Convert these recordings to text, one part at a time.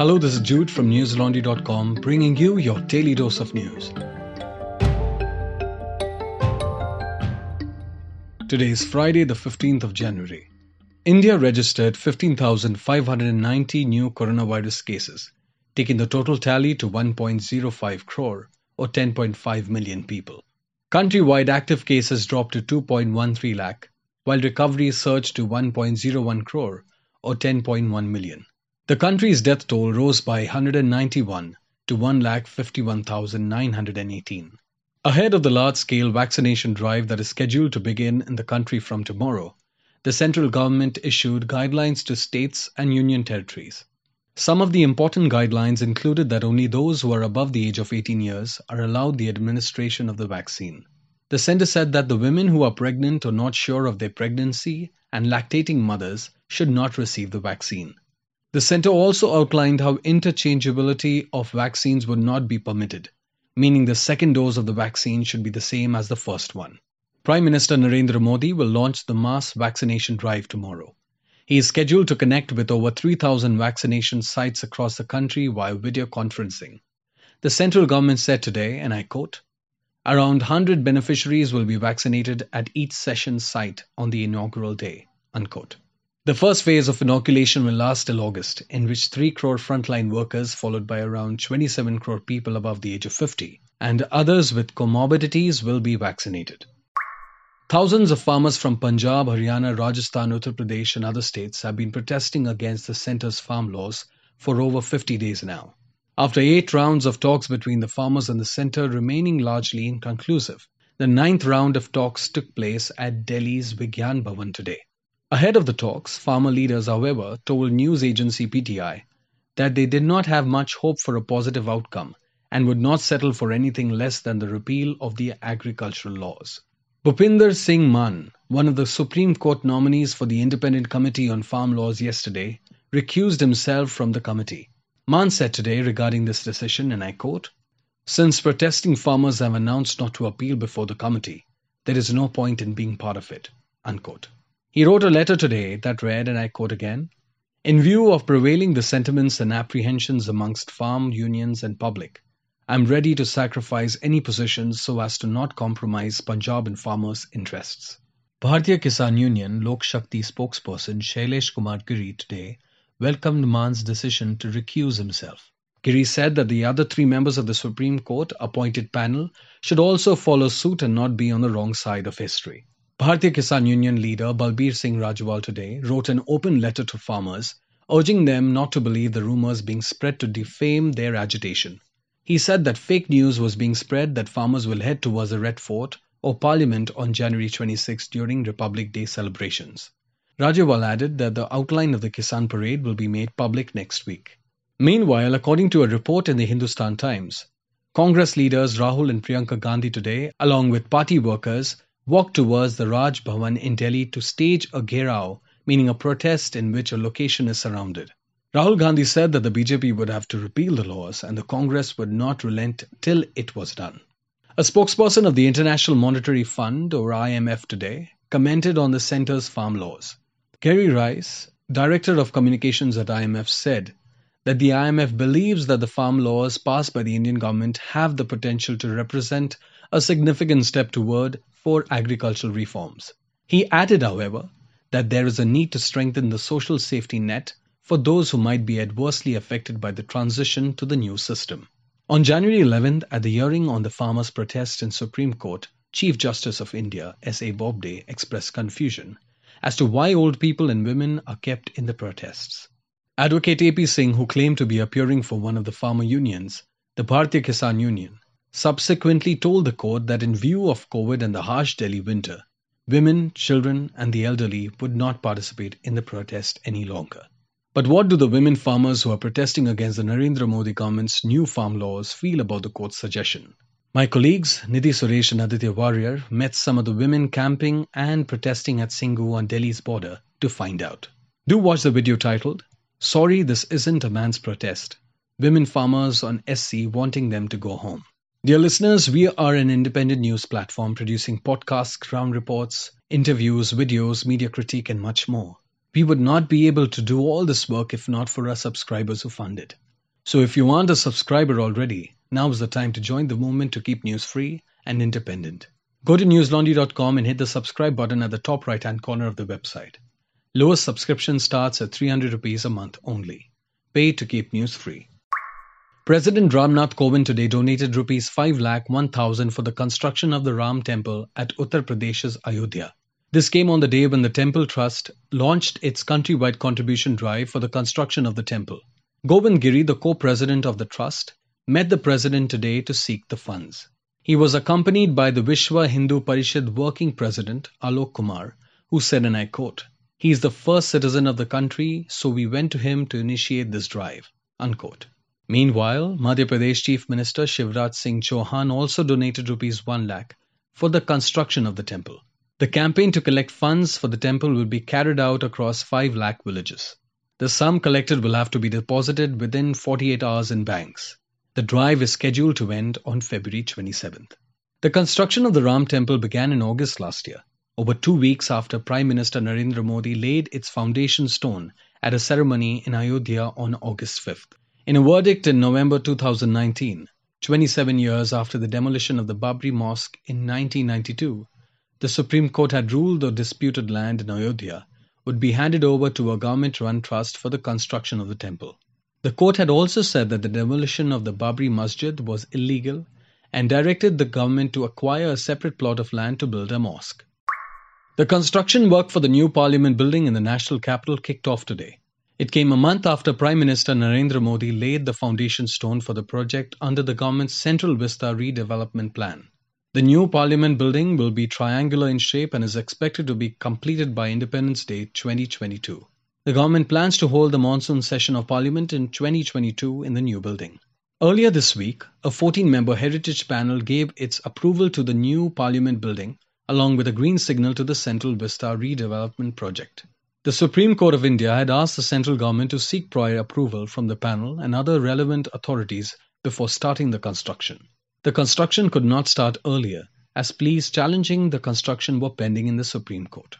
Hello, this is Jude from newslaundry.com bringing you your daily dose of news. Today is Friday, the 15th of January. India registered 15,590 new coronavirus cases, taking the total tally to 1.05 crore or 10.5 million people. Countrywide active cases dropped to 2.13 lakh, while recoveries surged to 1.01 crore or 10.1 million. The country's death toll rose by 191 to 1,51,918. Ahead of the large scale vaccination drive that is scheduled to begin in the country from tomorrow, the central government issued guidelines to states and union territories. Some of the important guidelines included that only those who are above the age of 18 years are allowed the administration of the vaccine. The center said that the women who are pregnant or not sure of their pregnancy and lactating mothers should not receive the vaccine. The center also outlined how interchangeability of vaccines would not be permitted, meaning the second dose of the vaccine should be the same as the first one. Prime Minister Narendra Modi will launch the mass vaccination drive tomorrow. He is scheduled to connect with over 3,000 vaccination sites across the country via video conferencing. The central government said today, and I quote, Around 100 beneficiaries will be vaccinated at each session site on the inaugural day. Unquote. The first phase of inoculation will last till August, in which 3 crore frontline workers, followed by around 27 crore people above the age of 50, and others with comorbidities will be vaccinated. Thousands of farmers from Punjab, Haryana, Rajasthan, Uttar Pradesh, and other states have been protesting against the centre's farm laws for over 50 days now. After eight rounds of talks between the farmers and the centre remaining largely inconclusive, the ninth round of talks took place at Delhi's Vigyan Bhavan today. Ahead of the talks, farmer leaders, however, told news agency PTI that they did not have much hope for a positive outcome and would not settle for anything less than the repeal of the agricultural laws. Bhupinder Singh Mann, one of the Supreme Court nominees for the Independent Committee on Farm Laws yesterday, recused himself from the committee. Mann said today regarding this decision, and I quote, Since protesting farmers have announced not to appeal before the committee, there is no point in being part of it. Unquote. He wrote a letter today that read, and I quote again In view of prevailing the sentiments and apprehensions amongst farm unions and public, I am ready to sacrifice any positions so as to not compromise Punjab and farmers' interests. Bharatiya Kisan Union Lok Shakti spokesperson Shailesh Kumar Giri today welcomed Mann's decision to recuse himself. Giri said that the other three members of the Supreme Court appointed panel should also follow suit and not be on the wrong side of history. Bharatiya Kisan Union leader Balbir Singh Rajwal today wrote an open letter to farmers urging them not to believe the rumors being spread to defame their agitation. He said that fake news was being spread that farmers will head towards the Red Fort or Parliament on January 26 during Republic Day celebrations. Rajwal added that the outline of the Kisan parade will be made public next week. Meanwhile, according to a report in the Hindustan Times, Congress leaders Rahul and Priyanka Gandhi today, along with party workers, walked towards the Raj Bhavan in Delhi to stage a gherao, meaning a protest in which a location is surrounded. Rahul Gandhi said that the BJP would have to repeal the laws and the Congress would not relent till it was done. A spokesperson of the International Monetary Fund, or IMF, today commented on the centre's farm laws. Gerry Rice, Director of Communications at IMF, said that the IMF believes that the farm laws passed by the Indian government have the potential to represent a significant step toward for agricultural reforms. He added, however, that there is a need to strengthen the social safety net for those who might be adversely affected by the transition to the new system. On January 11th, at the hearing on the farmers' protest in Supreme Court, Chief Justice of India S.A. Bobde expressed confusion as to why old people and women are kept in the protests. Advocate A.P. Singh, who claimed to be appearing for one of the farmer unions, the Bharatiya Kisan Union, subsequently told the court that in view of COVID and the harsh Delhi winter, women, children, and the elderly would not participate in the protest any longer. But what do the women farmers who are protesting against the Narendra Modi government's new farm laws feel about the court's suggestion? My colleagues, Nidhi Suresh and Aditya Warrior, met some of the women camping and protesting at Singhu on Delhi's border to find out. Do watch the video titled, Sorry, This Isn't a Man's Protest Women Farmers on SC Wanting Them to Go Home. Dear listeners, we are an independent news platform producing podcasts, ground reports, interviews, videos, media critique, and much more. We would not be able to do all this work if not for our subscribers who fund it. So if you aren't a subscriber already, now is the time to join the movement to keep news free and independent. Go to newslaundry.com and hit the subscribe button at the top right hand corner of the website. Lowest subscription starts at 300 rupees a month only. Pay to keep news free. President Ramnath Kovind today donated rupees 5 lakh 1000 for the construction of the Ram temple at Uttar Pradesh's Ayodhya. This came on the day when the Temple Trust launched its countrywide contribution drive for the construction of the temple. Govind Giri, the co-president of the trust, met the president today to seek the funds. He was accompanied by the Vishwa Hindu Parishad working president Alok Kumar, who said, and I quote, he is the first citizen of the country, so we went to him to initiate this drive. Meanwhile, Madhya Pradesh Chief Minister Shivraj Singh Chauhan also donated rupees 1 lakh for the construction of the temple. The campaign to collect funds for the temple will be carried out across 5 lakh villages. The sum collected will have to be deposited within 48 hours in banks. The drive is scheduled to end on February 27th. The construction of the Ram temple began in August last year, over two weeks after Prime Minister Narendra Modi laid its foundation stone at a ceremony in Ayodhya on August 5th. In a verdict in November 2019, 27 years after the demolition of the Babri Mosque in 1992, the Supreme Court had ruled the disputed land in Ayodhya would be handed over to a government run trust for the construction of the temple. The court had also said that the demolition of the Babri Masjid was illegal and directed the government to acquire a separate plot of land to build a mosque. The construction work for the new parliament building in the national capital kicked off today. It came a month after Prime Minister Narendra Modi laid the foundation stone for the project under the government's Central Vista redevelopment plan. The new parliament building will be triangular in shape and is expected to be completed by Independence Day 2022. The government plans to hold the monsoon session of parliament in 2022 in the new building. Earlier this week, a 14 member heritage panel gave its approval to the new parliament building along with a green signal to the Central Vista redevelopment project. The Supreme Court of India had asked the central government to seek prior approval from the panel and other relevant authorities before starting the construction. The construction could not start earlier, as pleas challenging the construction were pending in the Supreme Court.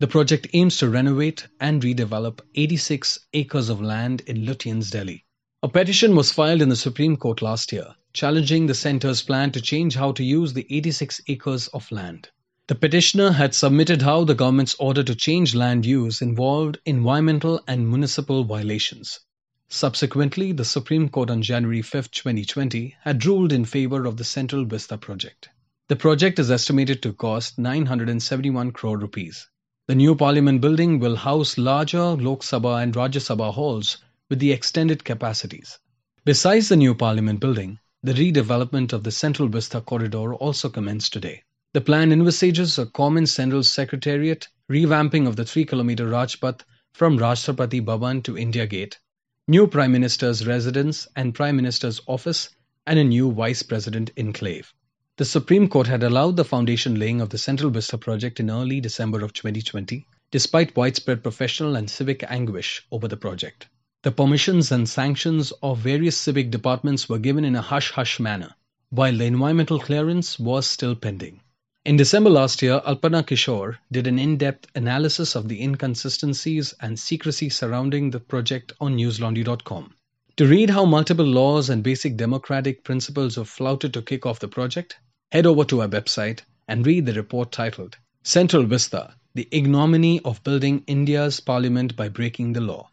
The project aims to renovate and redevelop 86 acres of land in Lutyens, Delhi. A petition was filed in the Supreme Court last year, challenging the centre's plan to change how to use the 86 acres of land. The petitioner had submitted how the government's order to change land use involved environmental and municipal violations. Subsequently, the Supreme Court on January 5, 2020, had ruled in favor of the Central Vista project. The project is estimated to cost 971 crore rupees. The new parliament building will house larger Lok Sabha and Rajya Sabha halls with the extended capacities. Besides the new parliament building, the redevelopment of the Central Vista corridor also commenced today. The plan envisages a common central secretariat, revamping of the 3 kilometer Rajpath from Rashtrapati Bhavan to India Gate, new Prime Minister's residence and Prime Minister's office, and a new Vice President enclave. The Supreme Court had allowed the foundation laying of the Central Vista project in early December of 2020, despite widespread professional and civic anguish over the project. The permissions and sanctions of various civic departments were given in a hush hush manner, while the environmental clearance was still pending. In December last year, Alpana Kishore did an in depth analysis of the inconsistencies and secrecy surrounding the project on newslaundry.com. To read how multiple laws and basic democratic principles were flouted to kick off the project, head over to our website and read the report titled Central Vista The Ignominy of Building India's Parliament by Breaking the Law.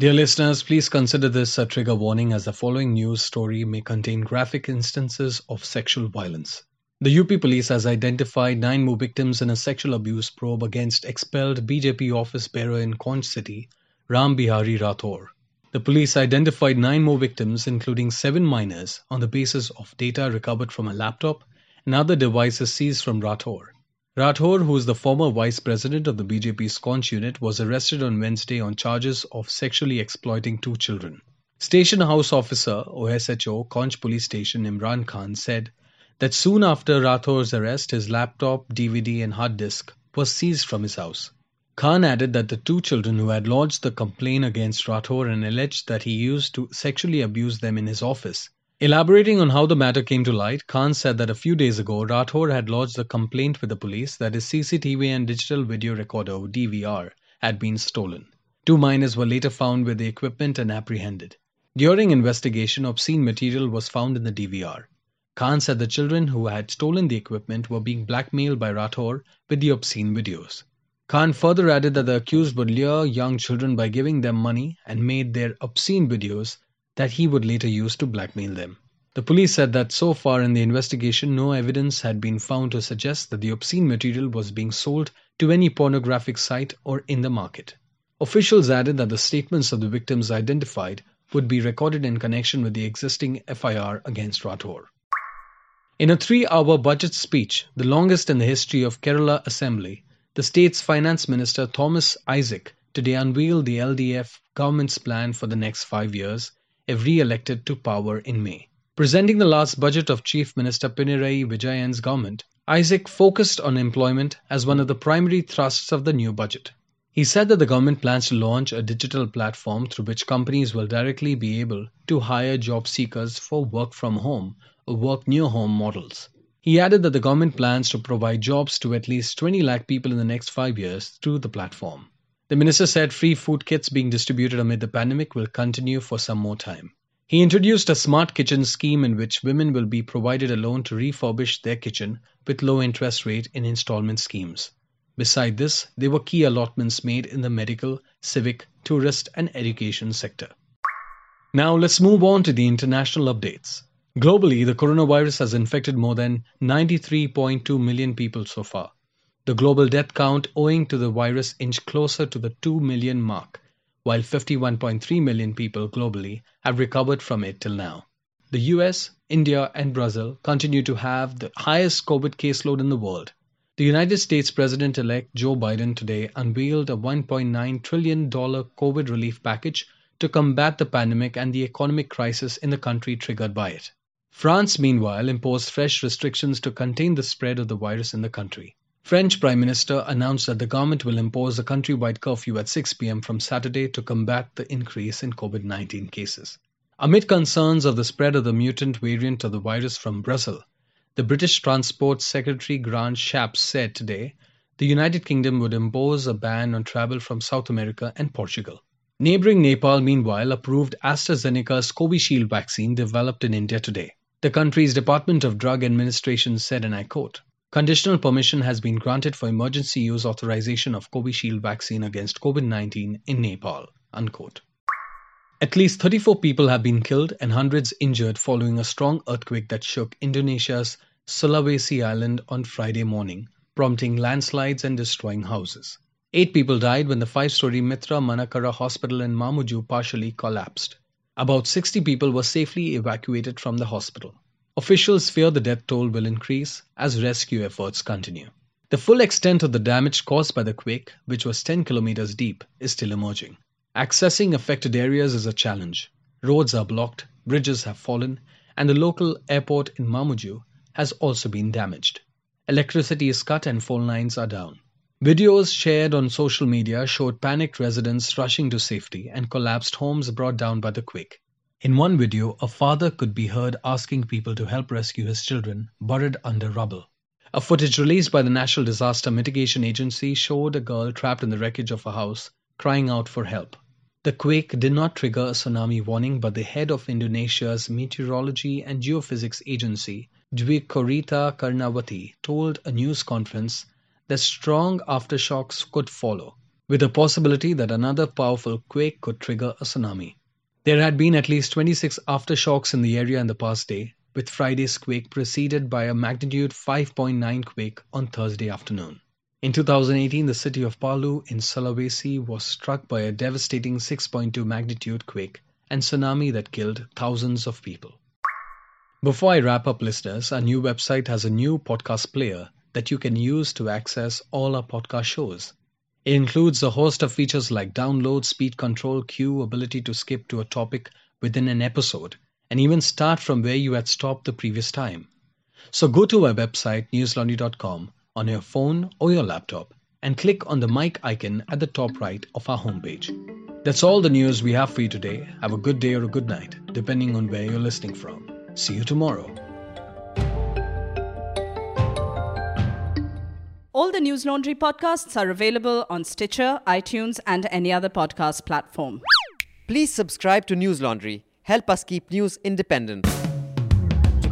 Dear listeners, please consider this a trigger warning as the following news story may contain graphic instances of sexual violence. The UP police has identified nine more victims in a sexual abuse probe against expelled BJP office bearer in Kannauj City, Ram Bihari Rathore. The police identified nine more victims, including seven minors, on the basis of data recovered from a laptop and other devices seized from Rathore. Rathore, who is the former vice president of the BJP's Kannauj unit, was arrested on Wednesday on charges of sexually exploiting two children. Station House Officer OSHO Kannauj Police Station Imran Khan said that soon after Rathore's arrest, his laptop, DVD, and hard disk was seized from his house. Khan added that the two children who had lodged the complaint against Rathore and alleged that he used to sexually abuse them in his office. Elaborating on how the matter came to light, Khan said that a few days ago, Rathore had lodged a complaint with the police that his CCTV and digital video recorder DVR had been stolen. Two minors were later found with the equipment and apprehended. During investigation, obscene material was found in the DVR. Khan said the children who had stolen the equipment were being blackmailed by Rathore with the obscene videos. Khan further added that the accused would lure young children by giving them money and made their obscene videos that he would later use to blackmail them. The police said that so far in the investigation, no evidence had been found to suggest that the obscene material was being sold to any pornographic site or in the market. Officials added that the statements of the victims identified would be recorded in connection with the existing FIR against Rathore. In a three hour budget speech, the longest in the history of Kerala Assembly, the state's finance minister Thomas Isaac today unveiled the LDF government's plan for the next five years, if re elected to power in May. Presenting the last budget of Chief Minister Pinarayi Vijayan's government, Isaac focused on employment as one of the primary thrusts of the new budget. He said that the government plans to launch a digital platform through which companies will directly be able to hire job seekers for work from home or work near home models. He added that the government plans to provide jobs to at least 20 lakh people in the next five years through the platform. The minister said free food kits being distributed amid the pandemic will continue for some more time. He introduced a smart kitchen scheme in which women will be provided a loan to refurbish their kitchen with low interest rate in installment schemes. Beside this, there were key allotments made in the medical, civic, tourist, and education sector. Now let's move on to the international updates. Globally, the coronavirus has infected more than 93.2 million people so far. The global death count owing to the virus inched closer to the 2 million mark, while 51.3 million people globally have recovered from it till now. The US, India, and Brazil continue to have the highest COVID caseload in the world, the United States President elect Joe Biden today unveiled a $1.9 trillion COVID relief package to combat the pandemic and the economic crisis in the country triggered by it. France, meanwhile, imposed fresh restrictions to contain the spread of the virus in the country. French Prime Minister announced that the government will impose a countrywide curfew at 6 pm from Saturday to combat the increase in COVID 19 cases. Amid concerns of the spread of the mutant variant of the virus from Brazil, the British Transport Secretary Grant Shapps said today the United Kingdom would impose a ban on travel from South America and Portugal. Neighboring Nepal, meanwhile, approved AstraZeneca's Covishield vaccine developed in India today. The country's Department of Drug Administration said, and I quote, Conditional permission has been granted for emergency use authorization of Covishield vaccine against COVID 19 in Nepal. Unquote. At least 34 people have been killed and hundreds injured following a strong earthquake that shook Indonesia's Sulawesi island on Friday morning, prompting landslides and destroying houses. Eight people died when the five story Mitra Manakara hospital in Mamuju partially collapsed. About 60 people were safely evacuated from the hospital. Officials fear the death toll will increase as rescue efforts continue. The full extent of the damage caused by the quake, which was 10 kilometers deep, is still emerging. Accessing affected areas is a challenge. Roads are blocked, bridges have fallen, and the local airport in Mamuju has also been damaged. Electricity is cut and phone lines are down. Videos shared on social media showed panicked residents rushing to safety and collapsed homes brought down by the quake. In one video, a father could be heard asking people to help rescue his children buried under rubble. A footage released by the National Disaster Mitigation Agency showed a girl trapped in the wreckage of a house crying out for help. The quake did not trigger a tsunami warning, but the head of Indonesia's Meteorology and Geophysics Agency, Dwi Korita Karnawati, told a news conference that strong aftershocks could follow, with the possibility that another powerful quake could trigger a tsunami. There had been at least 26 aftershocks in the area in the past day, with Friday's quake preceded by a magnitude 5.9 quake on Thursday afternoon. In 2018, the city of Palu in Sulawesi was struck by a devastating 6.2 magnitude quake and tsunami that killed thousands of people. Before I wrap up, listeners, our new website has a new podcast player that you can use to access all our podcast shows. It includes a host of features like download, speed control, queue, ability to skip to a topic within an episode, and even start from where you had stopped the previous time. So go to our website, newslaundry.com, on your phone or your laptop and click on the mic icon at the top right of our homepage. That's all the news we have for you today. Have a good day or a good night, depending on where you're listening from. See you tomorrow. All the News Laundry podcasts are available on Stitcher, iTunes, and any other podcast platform. Please subscribe to News Laundry help us keep news independent.